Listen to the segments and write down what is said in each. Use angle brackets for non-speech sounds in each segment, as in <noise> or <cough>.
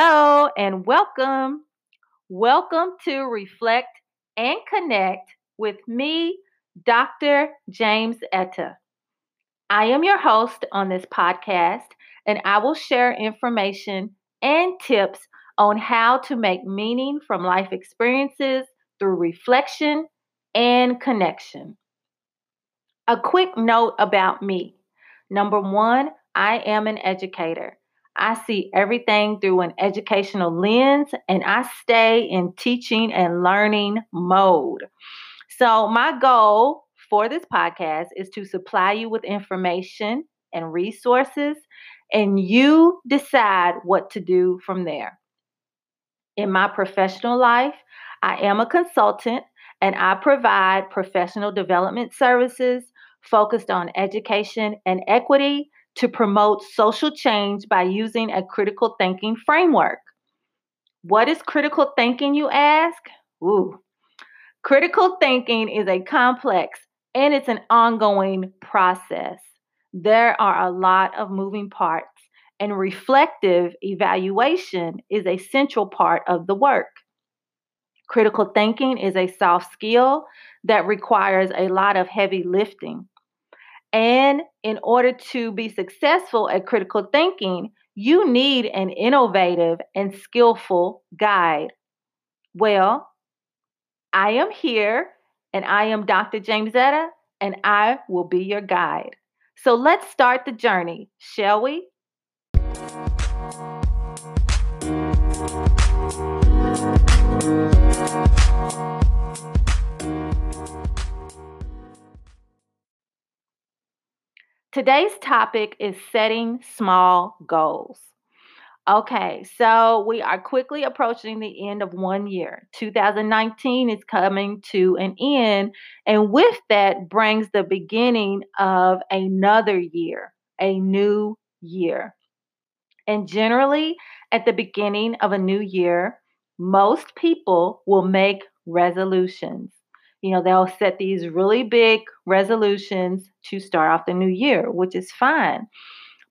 Hello and welcome. Welcome to Reflect and Connect with me, Dr. James Etta. I am your host on this podcast, and I will share information and tips on how to make meaning from life experiences through reflection and connection. A quick note about me. Number one, I am an educator. I see everything through an educational lens and I stay in teaching and learning mode. So, my goal for this podcast is to supply you with information and resources, and you decide what to do from there. In my professional life, I am a consultant and I provide professional development services focused on education and equity to promote social change by using a critical thinking framework. What is critical thinking, you ask? Ooh. Critical thinking is a complex and it's an ongoing process. There are a lot of moving parts, and reflective evaluation is a central part of the work. Critical thinking is a soft skill that requires a lot of heavy lifting. And in order to be successful at critical thinking, you need an innovative and skillful guide. Well, I am here and I am Dr. Jamesetta and I will be your guide. So let's start the journey, shall we? Today's topic is setting small goals. Okay, so we are quickly approaching the end of one year. 2019 is coming to an end, and with that brings the beginning of another year, a new year. And generally, at the beginning of a new year, most people will make resolutions you know, they'll set these really big resolutions to start off the new year, which is fine.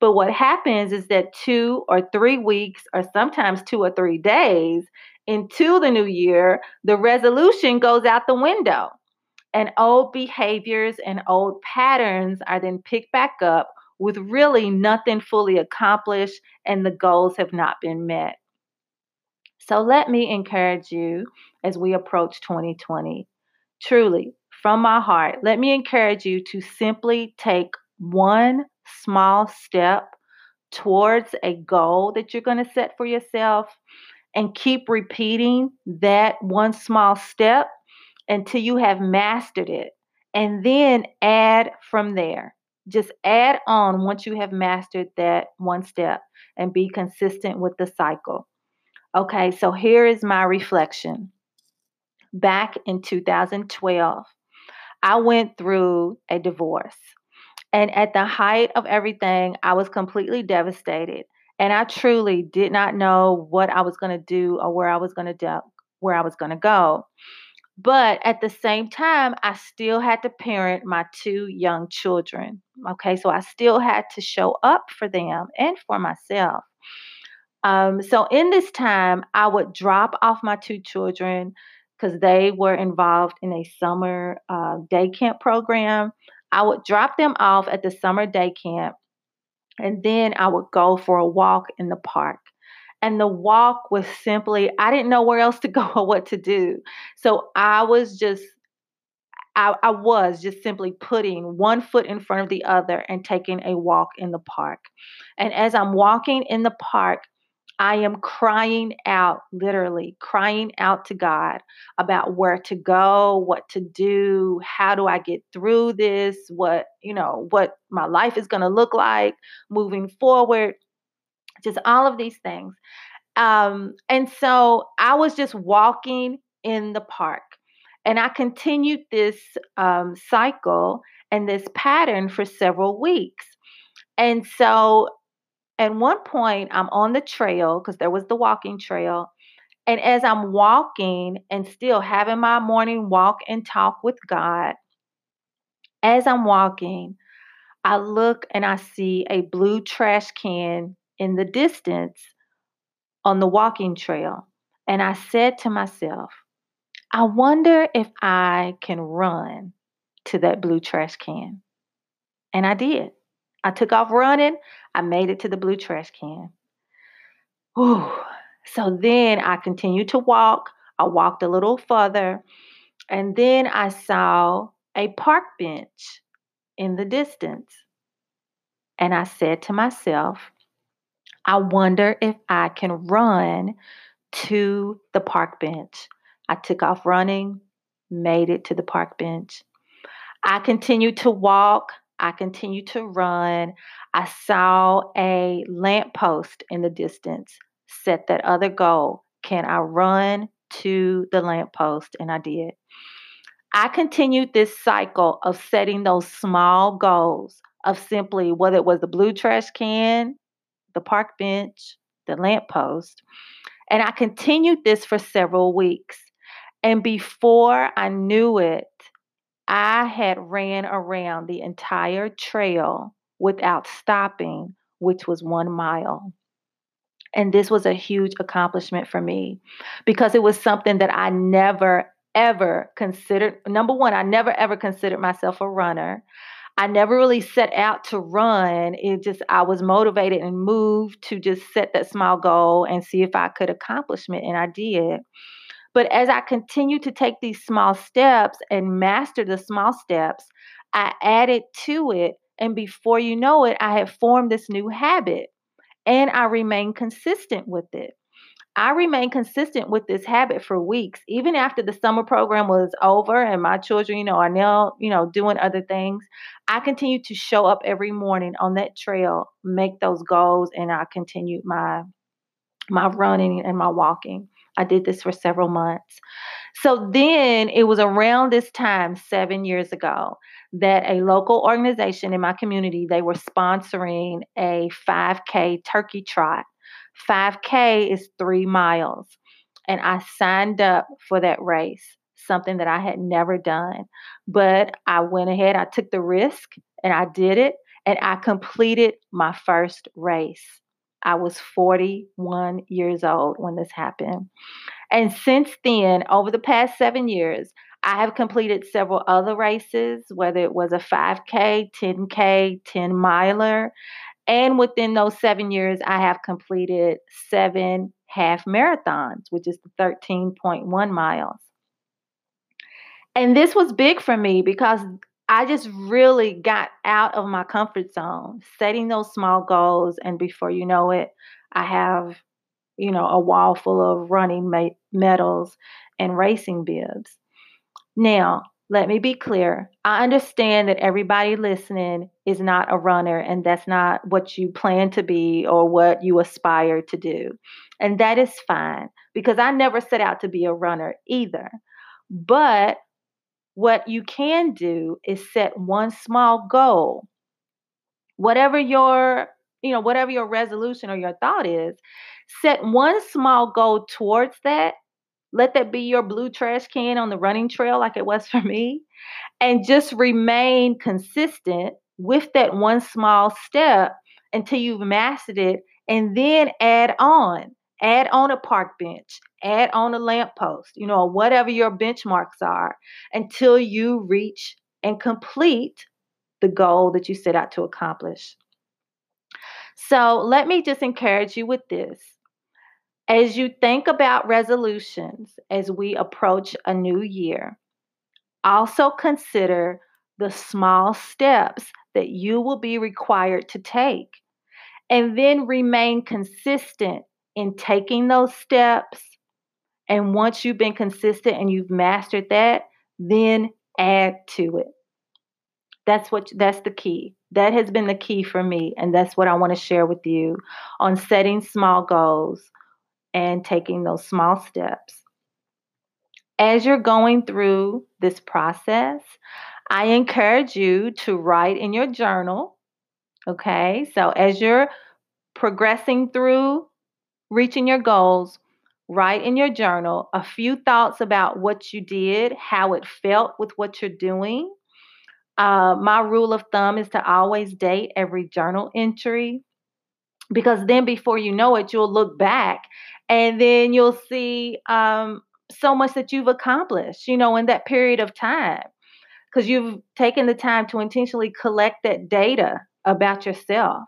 But what happens is that two or three weeks, or sometimes two or three days into the new year, the resolution goes out the window. And old behaviors and old patterns are then picked back up with really nothing fully accomplished and the goals have not been met. So let me encourage you as we approach 2020 Truly, from my heart, let me encourage you to simply take one small step towards a goal that you're going to set for yourself and keep repeating that one small step until you have mastered it. And then add from there. Just add on once you have mastered that one step and be consistent with the cycle. Okay, so here is my reflection back in 2012, I went through a divorce. And at the height of everything, I was completely devastated. And I truly did not know what I was going to do or where I was going to do, where I was going to go. But at the same time, I still had to parent my two young children. Okay, so I still had to show up for them and for myself. Um, so in this time, I would drop off my two children because they were involved in a summer uh, day camp program. I would drop them off at the summer day camp, and then I would go for a walk in the park. And the walk was simply, I didn't know where else to <laughs> go or what to do. So I was just I, I, was just simply putting one foot in front of the other and taking a walk in the park. And as I'm walking in the park, I am crying out, literally crying out to God about where to go, what to do, how do I get through this, what, you know, what my life is going to look like moving forward, just all of these things. Um, and so I was just walking in the park. And I continued this um, cycle and this pattern for several weeks. And so at one point, I'm on the trail because there was the walking trail. And as I'm walking and still having my morning walk and talk with God, as I'm walking, I look and I see a blue trash can in the distance on the walking trail. And I said to myself, I wonder if I can run to that blue trash can. And I did. I took off running. I made it to the blue trash can. Whew. So then I continued to walk. I walked a little further. And then I saw a park bench in the distance. And I said to myself, I wonder if I can run to the park bench. I took off running, made it to the park bench. I continued to walk. I continued to run. I saw a lamppost in the distance, set that other goal. Can I run to the lamppost? And I did. I continued this cycle of setting those small goals of simply whether it was the blue trash can, the park bench, the lamppost. And I continued this for several weeks. And before I knew it, I had ran around the entire trail without stopping, which was one mile. And this was a huge accomplishment for me because it was something that I never, ever considered. Number one, I never, ever considered myself a runner. I never really set out to run. It just, I was motivated and moved to just set that small goal and see if I could accomplish it. And I did. But as I continued to take these small steps and master the small steps, I added to it. And before you know it, I had formed this new habit and I remained consistent with it. I remained consistent with this habit for weeks, even after the summer program was over and my children, you know, are now, you know, doing other things. I continued to show up every morning on that trail, make those goals, and I continued my my running and my walking. I did this for several months. So then it was around this time, seven years ago, that a local organization in my community, they were sponsoring a 5K turkey trot. 5K is three miles. And I signed up for that race, something that I had never done. But I went ahead, I took the risk and I did it. And I completed my first race. I was 41 years old when this happened. And since then, over the past seven years, I have completed several other races, whether it was a 5K, 10K, 10 miler. And within those seven years, I have completed seven half marathons, which is the 13.1 miles. And this was big for me because I just really got out of my comfort zone, setting those small goals. And before you know it, I have, you know, a wall full of running medals and racing bibs. Now, let me be clear. I understand that everybody listening is not a runner, and that's not what you plan to be or what you aspire to do. And that is fine because I never set out to be a runner either. But what you can do is set one small goal. Whatever your, you know, whatever your resolution or your thought is, set one small goal towards that. Let that be your blue trash can on the running trail, like it was <laughs> for me. And just remain consistent with that one small step until you've mastered it. And then add on, add on a park bench, add on a lamppost, you know, whatever your benchmarks are until you reach and complete the goal that you set out to accomplish. So let me just encourage you with this. As you think about resolutions as we approach a new year, also consider the small steps that you will be required to take. And then remain consistent in taking those steps and once you've been consistent and you've mastered that, then add to it. That's what that's the key. That has been the key for me and that's what I want to share with you on setting small goals and taking those small steps. As you're going through this process, I encourage you to write in your journal. Okay? So as you're progressing through reaching your goals, write in your journal a few thoughts about what you did, how it felt with what you're doing. Uh, my rule of thumb is to always date every journal entry because then before you know it, you'll look back and then you'll see um, so much that you've accomplished, you know, in that period of time because you've taken the time to intentionally collect that data about yourself.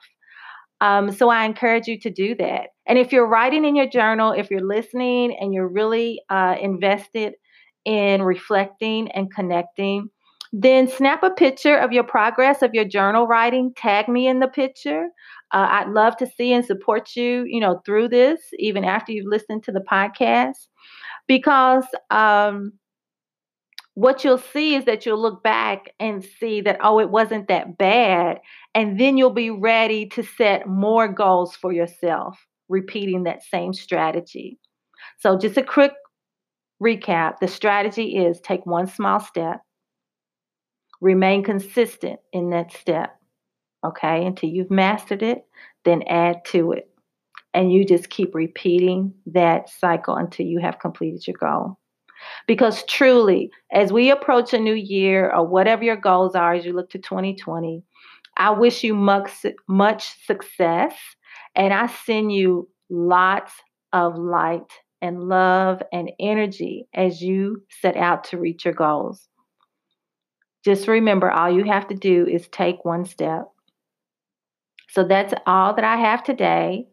Um, so I encourage you to do that. And if you're writing in your journal, if you're listening and you're really uh, invested in reflecting and connecting, then snap a picture of your progress of your journal writing. Tag me in the picture. Uh, I'd love to see and support you, you know, through this, even after you've listened to the podcast, because um, what you'll see is that you'll look back and see that, oh, it wasn't that bad. And then you'll be ready to set more goals for yourself, repeating that same strategy. So, just a quick recap the strategy is take one small step, remain consistent in that step, okay, until you've mastered it, then add to it. And you just keep repeating that cycle until you have completed your goal. Because truly, as we approach a new year or whatever your goals are as you look to 2020, I wish you much, much success and I send you lots of light and love and energy as you set out to reach your goals. Just remember, all you have to do is take one step. So that's all that I have today.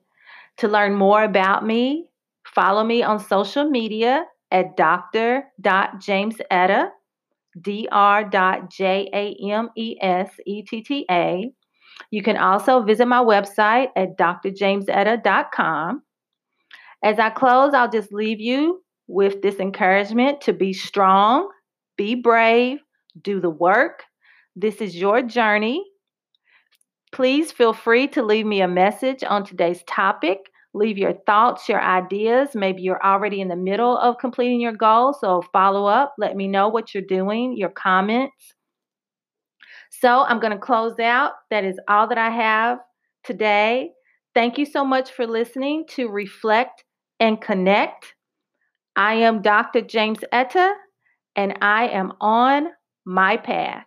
To learn more about me, follow me on social media at dr.jamesetta, dr.jamesetta. You can also visit my website at drjamesetta.com. As I close, I'll just leave you with this encouragement to be strong, be brave, do the work. This is your journey. Please feel free to leave me a message on today's topic leave your thoughts, your ideas. Maybe you're already in the middle of completing your goal. So follow up, let me know what you're doing, your comments. So I'm going to close out. That is all that I have today. Thank you so much for listening to Reflect and Connect. I am Dr. James Etta, and I am on my path.